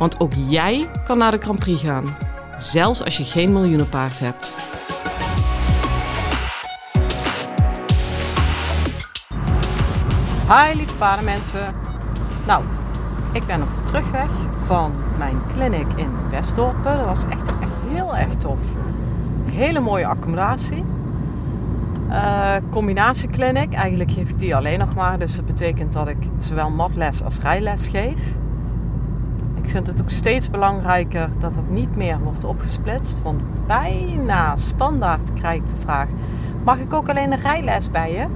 Want ook jij kan naar de Grand Prix gaan, zelfs als je geen miljoenenpaard hebt. Hi lieve paardenmensen. Nou, ik ben op de terugweg van mijn clinic in Westdorpen. Dat was echt, echt heel erg tof. Hele mooie accommodatie. Uh, combinatieclinic, eigenlijk geef ik die alleen nog maar. Dus dat betekent dat ik zowel matles als rijles geef. Vind het ook steeds belangrijker dat het niet meer wordt opgesplitst. Want bijna standaard krijg ik de vraag: mag ik ook alleen een rijles bij je?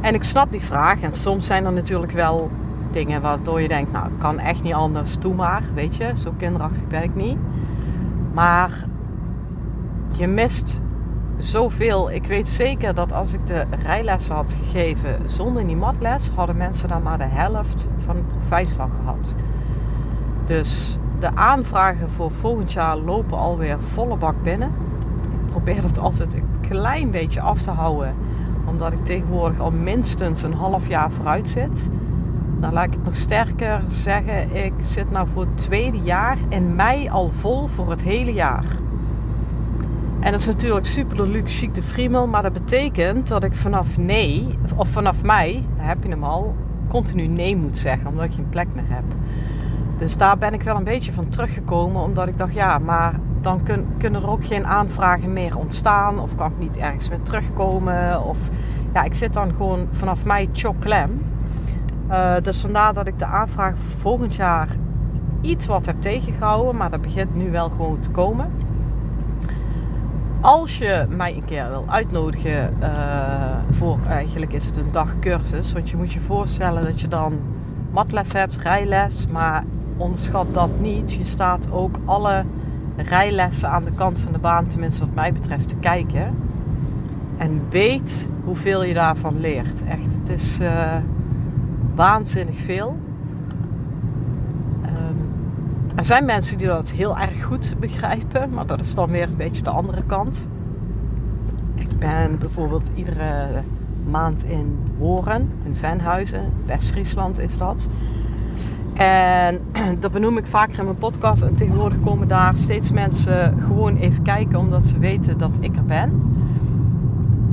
En ik snap die vraag. En soms zijn er natuurlijk wel dingen waardoor je denkt: nou, kan echt niet anders, doe maar. Weet je, zo kinderachtig ben ik niet. Maar je mist zoveel. Ik weet zeker dat als ik de rijlessen had gegeven zonder die matles, hadden mensen daar maar de helft van het profijt van gehad. Dus de aanvragen voor volgend jaar lopen alweer volle bak binnen. Ik probeer dat altijd een klein beetje af te houden, omdat ik tegenwoordig al minstens een half jaar vooruit zit. Dan laat ik het nog sterker zeggen, ik zit nou voor het tweede jaar in mei al vol voor het hele jaar. En dat is natuurlijk super luxe chic de friemel, maar dat betekent dat ik vanaf nee, of vanaf mei, daar heb je hem al, continu nee moet zeggen, omdat ik geen plek meer heb. Dus daar ben ik wel een beetje van teruggekomen, omdat ik dacht, ja, maar dan kun, kunnen er ook geen aanvragen meer ontstaan, of kan ik niet ergens meer terugkomen, of ja, ik zit dan gewoon vanaf mei choklem. Uh, dus vandaar dat ik de aanvraag voor volgend jaar iets wat heb tegengehouden, maar dat begint nu wel gewoon te komen als je mij een keer wil uitnodigen uh, voor, eigenlijk is het een dag cursus. Want je moet je voorstellen dat je dan matles hebt, rijles. Maar onderschat dat niet. Je staat ook alle rijlessen aan de kant van de baan, tenminste wat mij betreft, te kijken. En weet hoeveel je daarvan leert. Echt, het is uh, waanzinnig veel. Er zijn mensen die dat heel erg goed begrijpen, maar dat is dan weer een beetje de andere kant. Ik ben bijvoorbeeld iedere maand in Horen, in Venhuizen, West-Friesland is dat. En dat benoem ik vaker in mijn podcast. En tegenwoordig komen daar steeds mensen gewoon even kijken, omdat ze weten dat ik er ben.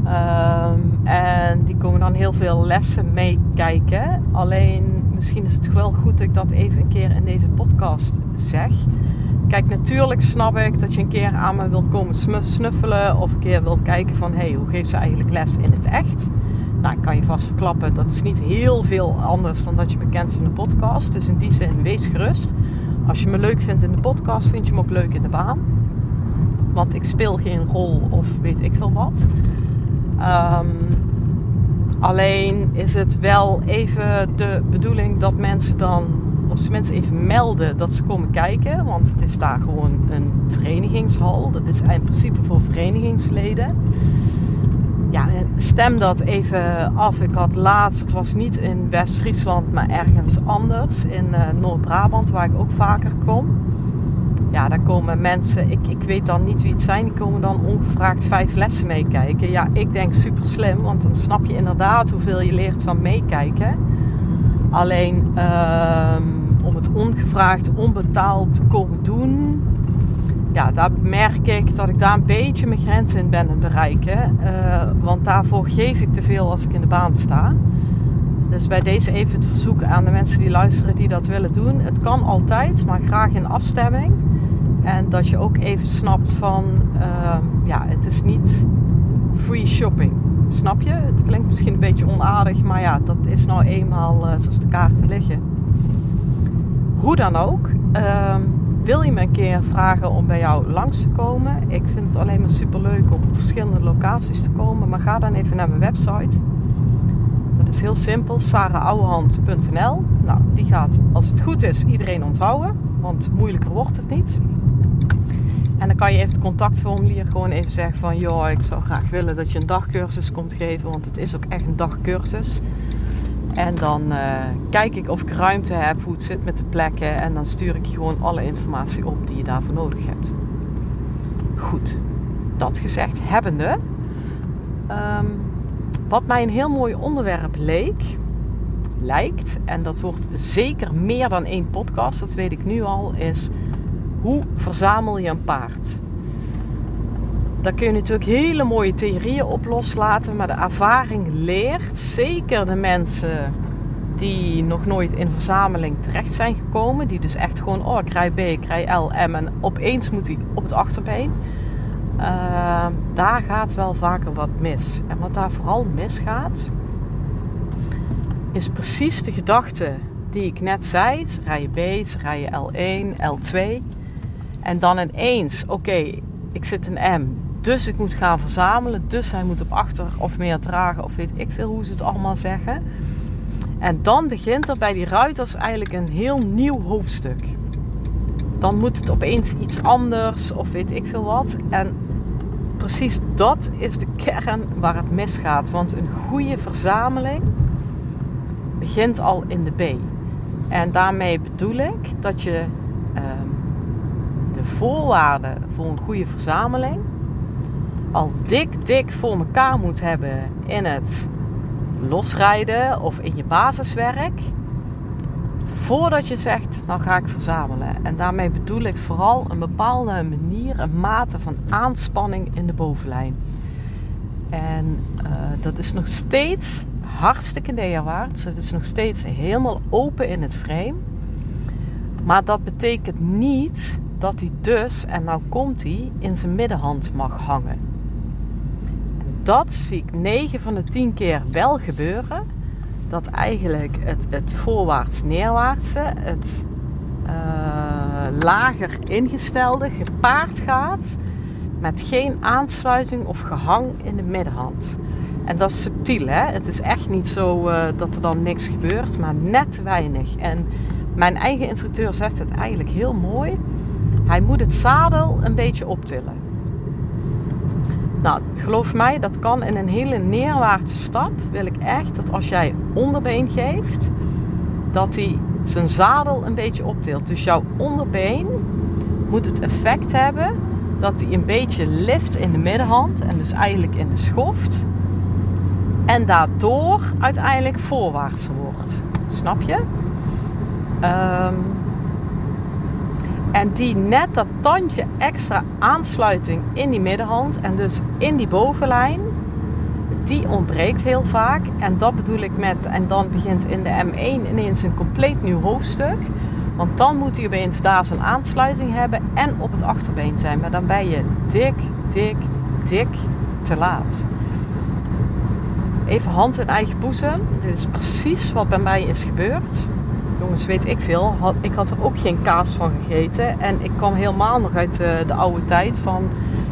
Um, en die komen dan heel veel lessen meekijken. Alleen misschien is het wel goed dat ik dat even een keer in deze podcast zeg. Kijk, natuurlijk snap ik dat je een keer aan me wil komen snuffelen of een keer wil kijken van hey, hoe geeft ze eigenlijk les in het echt? Nou, ik kan je vast verklappen, dat is niet heel veel anders dan dat je bekend van de podcast. Dus in die zin, wees gerust. Als je me leuk vindt in de podcast, vind je me ook leuk in de baan. Want ik speel geen rol of weet ik veel wat. Um, Alleen is het wel even de bedoeling dat mensen dan op zijn minst even melden dat ze komen kijken. Want het is daar gewoon een verenigingshal. Dat is in principe voor verenigingsleden. Ja, stem dat even af. Ik had laatst, het was niet in West-Friesland, maar ergens anders. In uh, Noord-Brabant, waar ik ook vaker kom ja, daar komen mensen, ik, ik weet dan niet wie het zijn, die komen dan ongevraagd vijf lessen meekijken. Ja, ik denk super slim, want dan snap je inderdaad hoeveel je leert van meekijken. Alleen ehm, om het ongevraagd, onbetaald te komen doen, ja, daar merk ik dat ik daar een beetje mijn grens in ben aan bereiken. Uh, want daarvoor geef ik te veel als ik in de baan sta. Dus bij deze even het verzoek aan de mensen die luisteren die dat willen doen. Het kan altijd, maar graag in afstemming. En dat je ook even snapt van, uh, ja, het is niet free shopping. Snap je? Het klinkt misschien een beetje onaardig, maar ja, dat is nou eenmaal uh, zoals de kaarten liggen. Hoe dan ook, uh, wil je me een keer vragen om bij jou langs te komen? Ik vind het alleen maar super leuk om op verschillende locaties te komen, maar ga dan even naar mijn website is heel simpel, sarahouwehand.nl. Nou, die gaat als het goed is iedereen onthouden, want moeilijker wordt het niet. En dan kan je even het contactformulier gewoon even zeggen van... joh, ik zou graag willen dat je een dagcursus komt geven, want het is ook echt een dagcursus. En dan uh, kijk ik of ik ruimte heb, hoe het zit met de plekken. En dan stuur ik je gewoon alle informatie op die je daarvoor nodig hebt. Goed, dat gezegd hebbende. Um, wat mij een heel mooi onderwerp leek, lijkt, en dat wordt zeker meer dan één podcast, dat weet ik nu al, is hoe verzamel je een paard? Daar kun je natuurlijk hele mooie theorieën op loslaten, maar de ervaring leert, zeker de mensen die nog nooit in verzameling terecht zijn gekomen, die dus echt gewoon, oh ik rij B, rij L, M en opeens moet hij op het achterbeen. Uh, daar gaat wel vaker wat mis. En wat daar vooral misgaat, is precies de gedachte die ik net zei. Rij je B, rij je L1, L2. En dan ineens, oké, ik zit in M, dus ik moet gaan verzamelen. Dus hij moet op achter of meer dragen of weet ik veel hoe ze het allemaal zeggen. En dan begint er bij die ruiters eigenlijk een heel nieuw hoofdstuk. Dan moet het opeens iets anders of weet ik veel wat. En precies dat is de kern waar het misgaat. Want een goede verzameling begint al in de B. En daarmee bedoel ik dat je ehm, de voorwaarden voor een goede verzameling al dik, dik voor elkaar moet hebben in het losrijden of in je basiswerk. Voordat je zegt, nou ga ik verzamelen. En daarmee bedoel ik vooral een bepaalde manier, een mate van aanspanning in de bovenlijn. En uh, dat is nog steeds hartstikke neerwaarts. Het is nog steeds helemaal open in het frame. Maar dat betekent niet dat hij dus, en nou komt hij, in zijn middenhand mag hangen. Dat zie ik 9 van de 10 keer wel gebeuren dat eigenlijk het, het voorwaarts-neerwaartse, het uh, lager ingestelde, gepaard gaat met geen aansluiting of gehang in de middenhand. En dat is subtiel, hè? Het is echt niet zo uh, dat er dan niks gebeurt, maar net weinig. En mijn eigen instructeur zegt het eigenlijk heel mooi. Hij moet het zadel een beetje optillen. Nou, geloof mij, dat kan in een hele neerwaartse stap. Wil ik echt dat als jij onderbeen geeft, dat hij zijn zadel een beetje optilt. Dus jouw onderbeen moet het effect hebben dat hij een beetje lift in de middenhand en dus eigenlijk in de schoft. En daardoor uiteindelijk voorwaarts wordt. Snap je? Um, en die net dat tandje extra aansluiting in die middenhand en dus in die bovenlijn, die ontbreekt heel vaak. En dat bedoel ik met, en dan begint in de M1 ineens een compleet nieuw hoofdstuk. Want dan moet hij opeens daar zijn aansluiting hebben en op het achterbeen zijn. Maar dan ben je dik, dik, dik te laat. Even hand in eigen boezem. Dit is precies wat bij mij is gebeurd jongens, weet ik veel. ik had er ook geen kaas van gegeten. En ik kwam helemaal nog uit de, eh, de oude tijd van...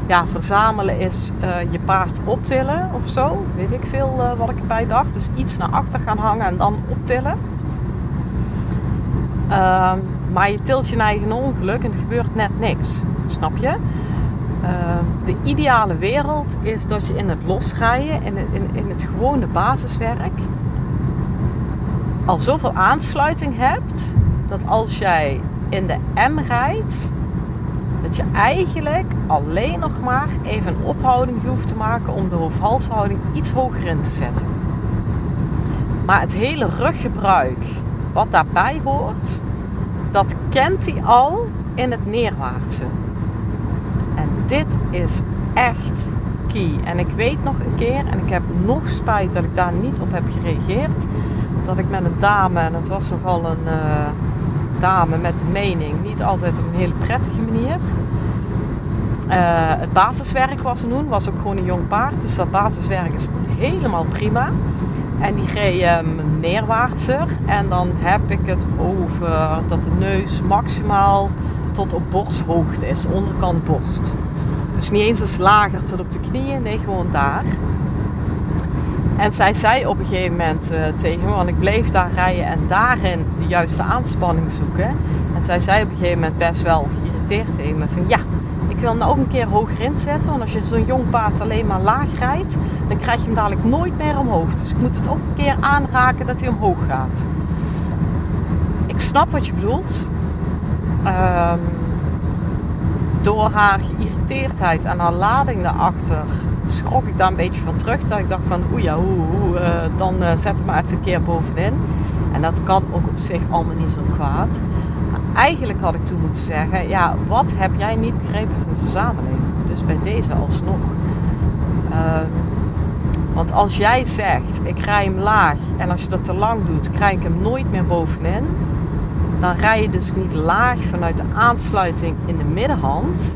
Ja, verzamelen is uh, je paard optillen of zo. Weet ik veel uh, wat ik erbij dacht. Dus iets naar achter gaan hangen en dan optillen. Uh, maar je tilt je eigen ongeluk en er gebeurt net niks. Snap je? Ehm, de ideale wereld is dat je in het losrijden, in, in, in het gewone basiswerk al zoveel aansluiting hebt dat als jij in de M rijdt, dat je eigenlijk alleen nog maar even een ophouding hoeft te maken om de hoofd-halshouding iets hoger in te zetten. Maar het hele ruggebruik wat daarbij hoort, dat kent hij al in het neerwaartse. En dit is echt key. En ik weet nog een keer, en ik heb nog spijt dat ik daar niet op heb gereageerd dat ik met een dame, en het was nogal een uh, dame met de mening, niet altijd op een hele prettige manier. Uh, het basiswerk was ze doen, was ook gewoon een jong paard. Dus dat basiswerk is helemaal prima. En die reed um, neerwaartser. En dan heb ik het over dat de neus maximaal tot op borsthoogte is, onderkant borst. Dus niet eens eens lager tot op de knieën, nee, gewoon daar. En zij zei op een gegeven moment uh, tegen me, want ik bleef daar rijden en daarin de juiste aanspanning zoeken. En zij zei op een gegeven moment best wel geïrriteerd tegen me van ja, ik wil hem nou ook een keer hoger inzetten. Want als je zo'n jong paard alleen maar laag rijdt, dan krijg je hem dadelijk nooit meer omhoog. Dus ik moet het ook een keer aanraken dat hij omhoog gaat. Ik snap wat je bedoelt. Um, door haar geïrriteerdheid en haar lading daarachter schrok ik daar een beetje van terug. Dat ik dacht van oeh ja, hoe, uh, dan uh, zet hem maar even een keer bovenin. En dat kan ook op zich allemaal niet zo kwaad. Maar eigenlijk had ik toen moeten zeggen, ja, wat heb jij niet begrepen van de verzameling? Dus bij deze alsnog. Uh, want als jij zegt, ik rij hem laag en als je dat te lang doet, krijg ik hem nooit meer bovenin dan rij je dus niet laag vanuit de aansluiting in de middenhand.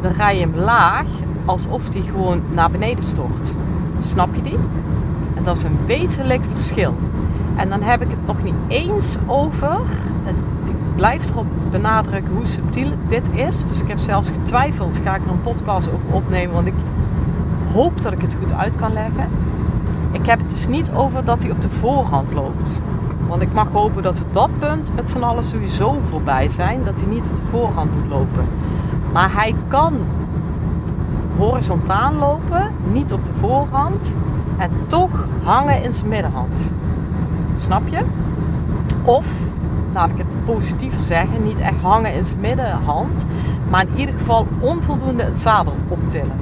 Dan rij je hem laag alsof die gewoon naar beneden stort. Snap je die? En dat is een wezenlijk verschil. En dan heb ik het nog niet eens over. Ik blijf erop benadrukken hoe subtiel dit is. Dus ik heb zelfs getwijfeld: ga ik er een podcast over opnemen? Want ik hoop dat ik het goed uit kan leggen. Ik heb het dus niet over dat hij op de voorhand loopt. Want ik mag hopen dat we dat punt met z'n allen sowieso voorbij zijn. Dat hij niet op de voorhand moet lopen. Maar hij kan horizontaal lopen, niet op de voorhand. En toch hangen in zijn middenhand. Snap je? Of, laat ik het positiever zeggen, niet echt hangen in zijn middenhand. Maar in ieder geval onvoldoende het zadel optillen.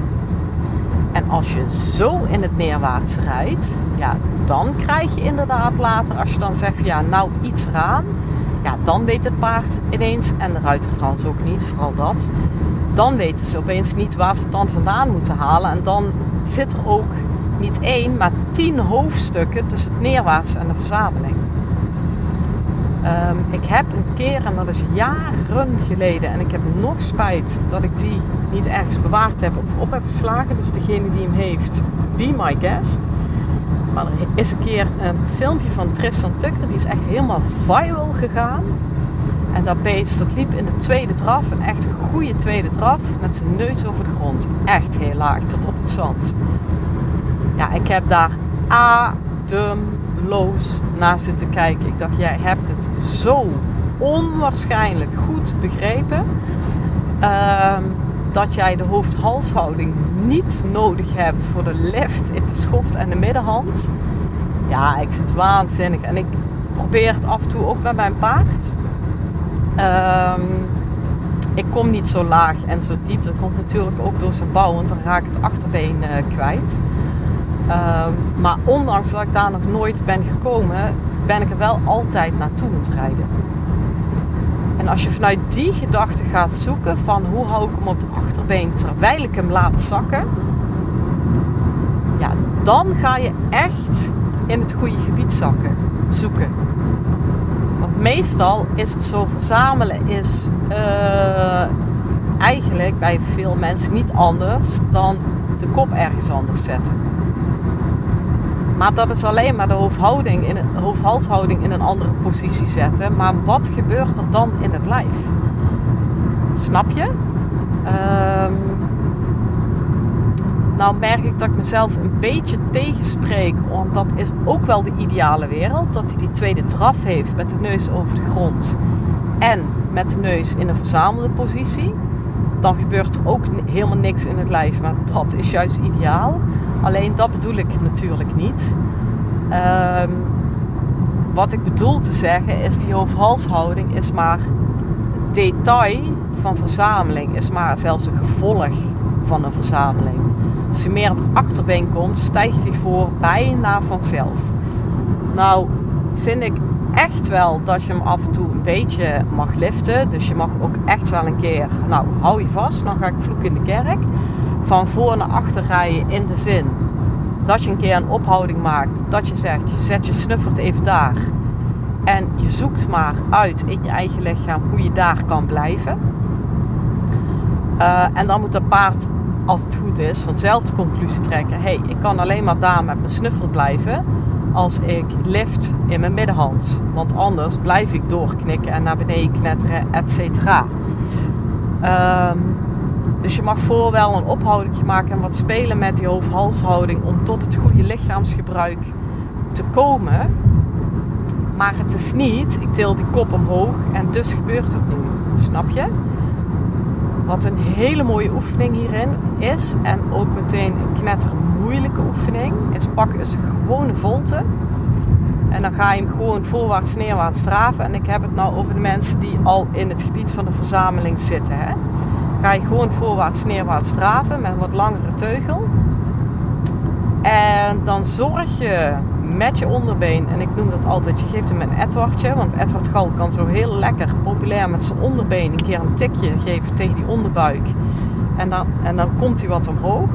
En als je zo in het neerwaarts rijdt, ja, dan krijg je inderdaad later, als je dan zegt, ja, nou iets eraan. Ja, dan weet het paard ineens, en de ruiter trouwens ook niet, vooral dat. Dan weten ze opeens niet waar ze het dan vandaan moeten halen. En dan zit er ook niet één, maar tien hoofdstukken tussen het neerwaarts en de verzameling. Ehm, ik heb een keer, en dat is jaren geleden, en ik heb nog spijt dat ik die niet ergens bewaard heb of op heb geslagen. Dus degene die hem heeft, be my guest. Maar er is een keer een filmpje van Tristan Tucker, die is echt helemaal viral gegaan. En dat beest, dat liep in de tweede draf, een echt goede tweede draf, met zijn neus over de grond. Echt heel laag, tot op het zand. Ja, ik heb daar ademloos naar zitten kijken. Ik dacht, jij hebt het zo onwaarschijnlijk goed begrepen. Ehm, dat jij de hoofd-halshouding niet nodig hebt voor de lift in de schoft en de middenhand. Ja, ik vind het waanzinnig. En ik probeer het af en toe ook met mijn paard. Um, ik kom niet zo laag en zo diep. Dat komt natuurlijk ook door zijn bouw, want dan raak ik het achterbeen uh, kwijt. Um, maar ondanks dat ik daar nog nooit ben gekomen, ben ik er wel altijd naartoe aan het rijden. En als je vanuit die gedachte gaat zoeken van hoe hou ik hem op de achterbeen terwijl ik hem laat zakken, ja, dan ga je echt in het goede gebied zakken, zoeken. Meestal is het zo verzamelen is uh, eigenlijk bij veel mensen niet anders dan de kop ergens anders zetten. Maar dat is alleen maar de hoofdhouding in, hoofdhalshouding in een andere positie zetten. Maar wat gebeurt er dan in het lijf? Snap je? Um, nou merk ik dat ik mezelf een beetje tegenspreek. Want dat is ook wel de ideale wereld. Dat hij die tweede draf heeft met de neus over de grond. En met de neus in een verzamelde positie. Dan gebeurt er ook helemaal niks in het lijf. Maar dat is juist ideaal. Alleen dat bedoel ik natuurlijk niet. Um, wat ik bedoel te zeggen is die hoofd-halshouding is maar detail van verzameling. Is maar zelfs een gevolg van een verzameling. Als je meer op het achterbeen komt, stijgt die voor bijna vanzelf. Nou, vind ik echt wel dat je hem af en toe een beetje mag liften. Dus je mag ook echt wel een keer, nou hou je vast, dan ga ik vloek in de kerk van voor naar achter rijden in de zin dat je een keer een ophouding maakt. Dat je zegt, je zet je snuffert even daar. En je zoekt maar uit in je eigen lichaam hoe je daar kan blijven. Uh, en dan moet dat paard, als het goed is, vanzelf de conclusie trekken. Hé, hey, ik kan alleen maar daar met mijn snuffel blijven als ik lift in mijn middenhand. Want anders blijf ik doorknikken en naar beneden knetteren, et cetera. Um, Dus je mag voor wel een ophouding maken en wat spelen met die hoofd-halshouding om tot het goede lichaamsgebruik te komen. Maar het is niet, ik til die kop omhoog en dus gebeurt het nu. Snap je? Wat een hele mooie oefening hierin is, en ook meteen een knetter moeilijke oefening, is pak eens gewoon een volte. En dan ga je hem gewoon voorwaarts, neerwaarts draven. En ik heb het nou over de mensen die al in het gebied van de verzameling zitten. Hè? Ga je gewoon voorwaarts, neerwaarts draven met wat langere teugel. En dan zorg je met je onderbeen, en ik noem dat altijd, je geeft hem een Edwardje. Want Edward Gal kan zo heel lekker populair met zijn onderbeen een keer een tikje geven tegen die onderbuik. En dan, en dan komt hij wat omhoog.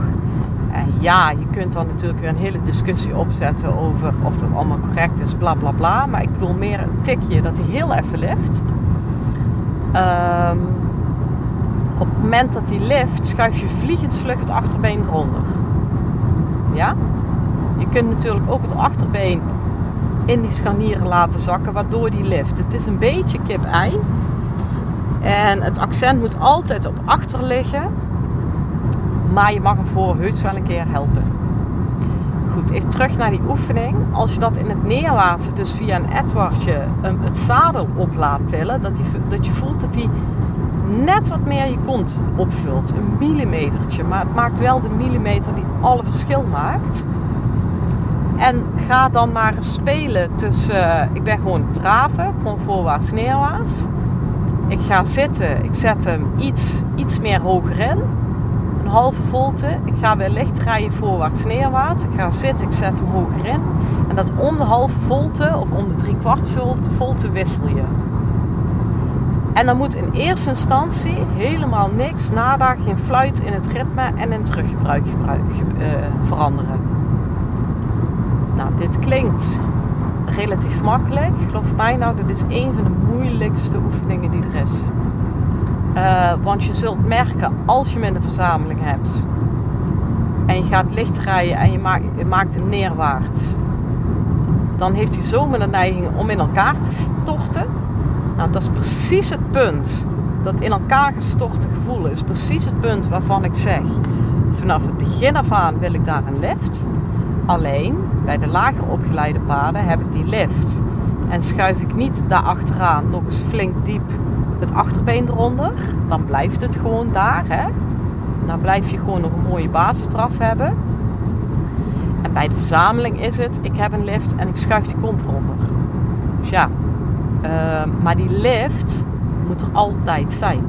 En ja, je kunt dan natuurlijk weer een hele discussie opzetten over of dat allemaal correct is, bla bla bla. Maar ik bedoel meer een tikje dat hij heel even lift. Um, op het moment dat hij lift, schuif je vliegensvlug het achterbeen eronder. Ja? Je kunt natuurlijk ook het achterbeen in die scharnieren laten zakken, waardoor die lift. Het is een beetje kip-ei. En het accent moet altijd op achter liggen. Maar je mag hem voor heus wel een keer helpen. Goed, even terug naar die oefening. Als je dat in het neerwaartse, dus via een Edwardje, het zadel op laat tillen, dat, die, dat je voelt dat hij net wat meer je kont opvult. Een millimetertje. Maar het maakt wel de millimeter die alle verschil maakt. En ga dan maar spelen tussen. Uh, ik ben gewoon draven, gewoon voorwaarts, neerwaarts. Ik ga zitten, ik zet hem iets, iets meer hoger in. Een halve volte. Ik ga weer licht rijden voorwaarts, neerwaarts. Ik ga zitten, ik zet hem hoger in. En dat om de halve volte of om de drie kwart volte, wissel je. En dan moet in eerste instantie helemaal niks, nada, geen fluit in het ritme en in teruggebruik uh, veranderen. Dit klinkt relatief makkelijk. Geloof mij nou, dit is een van de moeilijkste oefeningen die er is. Uh, want je zult merken als je hem in de verzameling hebt en je gaat licht rijden en je maakt, je maakt hem neerwaarts, dan heeft hij zomaar de neiging om in elkaar te storten nou, dat is precies het punt. Dat in elkaar gestorte gevoel is precies het punt waarvan ik zeg: vanaf het begin af aan wil ik daar een lift. Alleen bij de lager opgeleide paden heb ik die lift. En schuif ik niet daar achteraan nog eens flink diep het achterbeen eronder, dan blijft het gewoon daar. Hè? Dan blijf je gewoon nog een mooie basisdraf hebben. En bij de verzameling is het: ik heb een lift en ik schuif die kont eronder. Dus ja, Ehm, maar die lift moet er altijd zijn.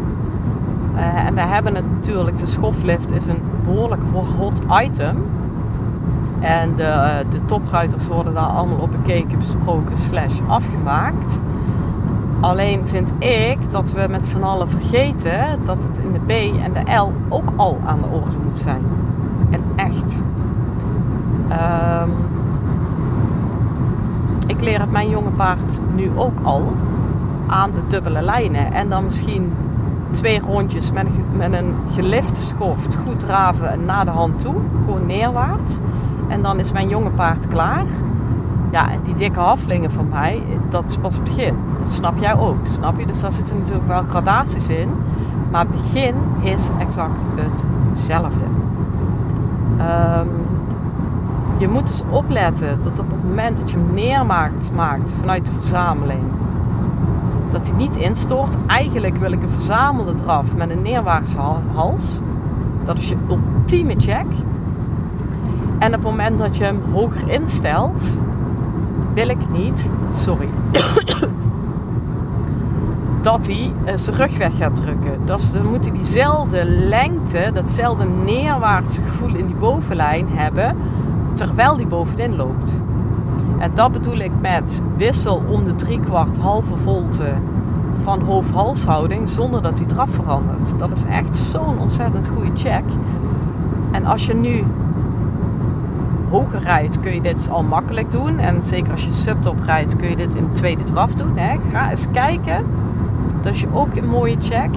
Uh, en wij hebben natuurlijk, de schoflift is een behoorlijk hot item. En de, uh, de topruiters worden daar allemaal op bekeken, besproken, slash afgemaakt. Alleen vind ik dat we met z'n allen vergeten dat het in de B en de L ook al aan de orde moet zijn. En echt. Um, ik leer het mijn jonge paard nu ook al aan de dubbele lijnen. En dan misschien twee rondjes met een, met een gelifte schoft goed draven naar de hand toe. Gewoon neerwaarts. En dan is mijn jonge paard klaar. Ja, en die dikke haflingen van mij, dat is pas het begin. Dat snap jij ook, snap je? Dus daar zitten natuurlijk wel gradaties in. Maar het begin is exact hetzelfde. Um, je moet dus opletten dat op het moment dat je hem neermaakt maakt vanuit de verzameling, dat hij niet instort. Eigenlijk wil ik een verzamelde draf met een neerwaartse hals. Dat is je ultieme check. En op het moment dat je hem hoger instelt, wil ik niet, sorry, dat hij uh, zijn rug weg gaat drukken. Dus dan moet hij diezelfde lengte, datzelfde neerwaartse gevoel in die bovenlijn hebben terwijl die bovenin loopt. En dat bedoel ik met wissel om de driekwart halve volte van hoofd-halshouding zonder dat die draf verandert. Dat is echt zo'n ontzettend goede check. En als je nu hoger rijdt, kun je dit al makkelijk doen. En zeker als je subtop rijdt, kun je dit in de tweede draf doen. Hè. Ga eens kijken. Dat is ook een mooie check.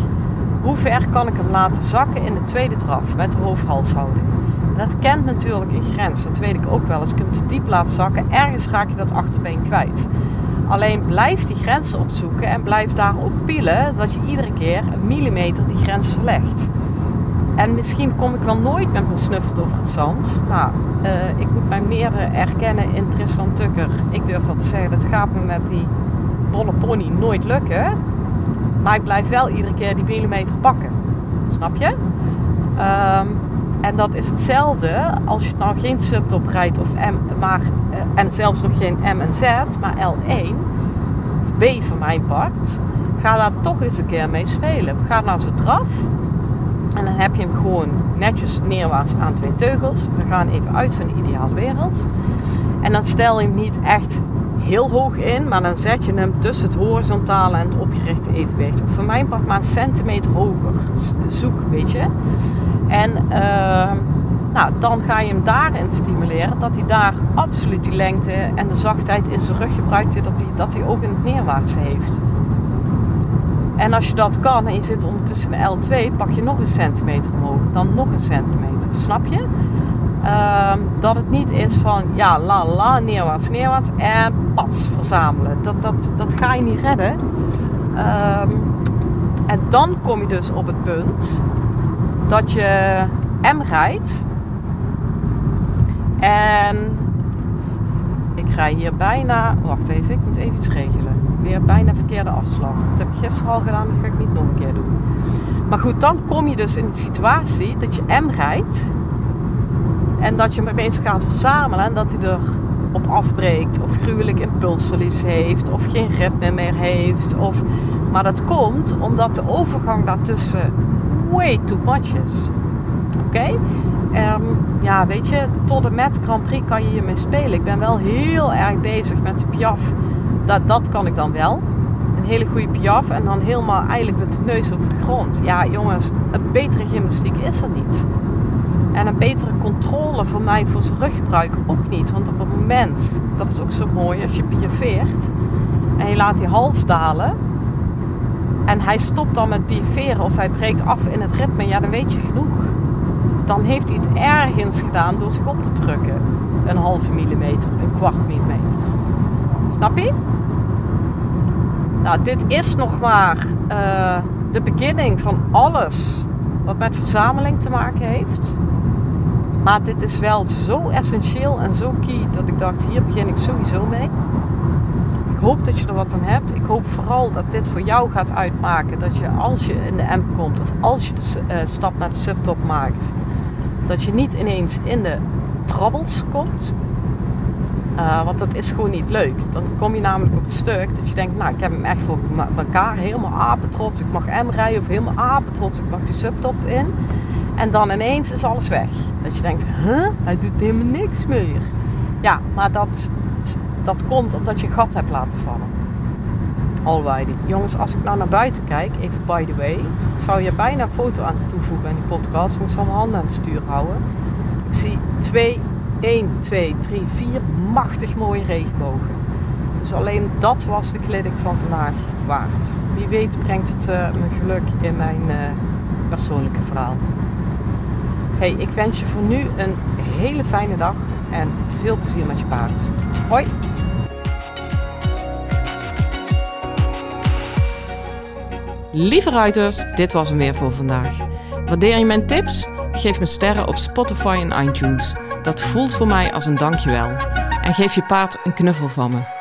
Hoe ver kan ik hem laten zakken in de tweede draf met de hoofd-halshouding? Dat kent natuurlijk een grens. Dat weet ik ook wel. Als ik hem te diep laat zakken, ergens raak je dat achterbeen kwijt. Alleen blijf die grenzen opzoeken en blijf daar ook pielen dat je iedere keer een millimeter die grens verlegt. En misschien kom ik wel nooit met mijn snuffert over het zand. Nou, uh, ik moet mij meer erkennen in Tristan Tukker. Ik durf wel te zeggen, dat gaat me met die bolle pony nooit lukken. Maar ik blijf wel iedere keer die millimeter pakken. Snap je? Um, en dat is hetzelfde als je nou geen subtop rijdt of M, maar, uh, en zelfs nog geen M en Z, maar L1 of B van mijn part. Ga daar toch eens een keer mee spelen. Ga nou zo draf. En dan heb je hem gewoon netjes neerwaarts aan twee teugels. We gaan even uit van de ideale wereld. En dan stel je hem niet echt heel hoog in, maar dan zet je hem tussen het horizontale en het opgerichte evenwicht. Of voor mijn part maar een centimeter hoger. Zoek, weet je. En uh, nou, dan ga je hem daarin stimuleren dat hij daar absoluut die lengte en de zachtheid in zijn rug gebruikt, dat hij, dat hij ook in het neerwaartse heeft. En als je dat kan en je zit ondertussen in L2, pak je nog een centimeter omhoog, dan nog een centimeter. Snap je? Uh, dat het niet is van ja, la la, neerwaarts, neerwaarts en pas verzamelen. Dat, dat, dat ga je niet redden. Uh, en dan kom je dus op het punt dat je M rijdt. En ik rij hier bijna. Wacht even, ik moet even iets regelen. Weer bijna verkeerde afslag. Dat heb ik gisteren al gedaan, dat ga ik niet nog een keer doen. Maar goed, dan kom je dus in de situatie dat je M rijdt. En dat je hem opeens gaat verzamelen en dat hij er op afbreekt. Of gruwelijk impulsverlies heeft. Of geen ritme meer heeft. Of, maar dat komt omdat de overgang daartussen way too much is. Oké? Ehm, ja, weet je, tot en met Grand Prix kan je hiermee spelen. Ik ben wel heel erg bezig met de Piaf. Dat, dat kan ik dan wel. Een hele goede Piaf en dan helemaal eigenlijk met de neus over de grond. Ja, jongens, een betere gymnastiek is er niet. En een betere controle voor mij voor zijn ruggebruik ook niet. Want op het moment, dat is ook zo mooi, als je piafeert en je laat die hals dalen en hij stopt dan met piaferen of hij breekt af in het ritme, ja, dan weet je genoeg. Dan heeft hij het ergens gedaan door zich op te drukken. Een halve millimeter, een kwart millimeter. Snap je? Nou, dit is nog maar uh, de beginning van alles wat met verzameling te maken heeft. Maar dit is wel zo essentieel en zo key dat ik dacht, hier begin ik sowieso mee hoop dat je er wat aan hebt. Ik hoop vooral dat dit voor jou gaat uitmaken. Dat je als je in de M komt of als je de uh, stap naar de subtop maakt, dat je niet ineens in de troubles komt. Uh, want dat is gewoon niet leuk. Dan kom je namelijk op het stuk dat je denkt, nou ik heb hem echt voor elkaar. Helemaal apetrots, ik mag M rijden. Of helemaal apetrots, ik mag die subtop in. En dan ineens is alles weg. Dat je denkt, huh? Hij doet helemaal niks meer. Ja, maar dat dat komt omdat je gat hebt laten vallen. Alrighty. Jongens, als ik nou naar buiten kijk, even by the way, zou je bijna een foto aan toevoegen aan die podcast. Ik moet mijn handen aan het stuur houden. Ik zie 2, 1, 2, 3, 4 machtig mooie regenbogen. Dus alleen dat was de kleding van vandaag waard. Wie weet brengt het uh, me geluk in mijn uh, persoonlijke verhaal. Hey, ik wens je voor nu een hele fijne dag en veel plezier met je paard. Hoi! Lieve ruiters, dit was hem weer voor vandaag. Waardeer je mijn tips? Geef me sterren op Spotify en iTunes. Dat voelt voor mij als een dankjewel. En geef je paard een knuffel van me.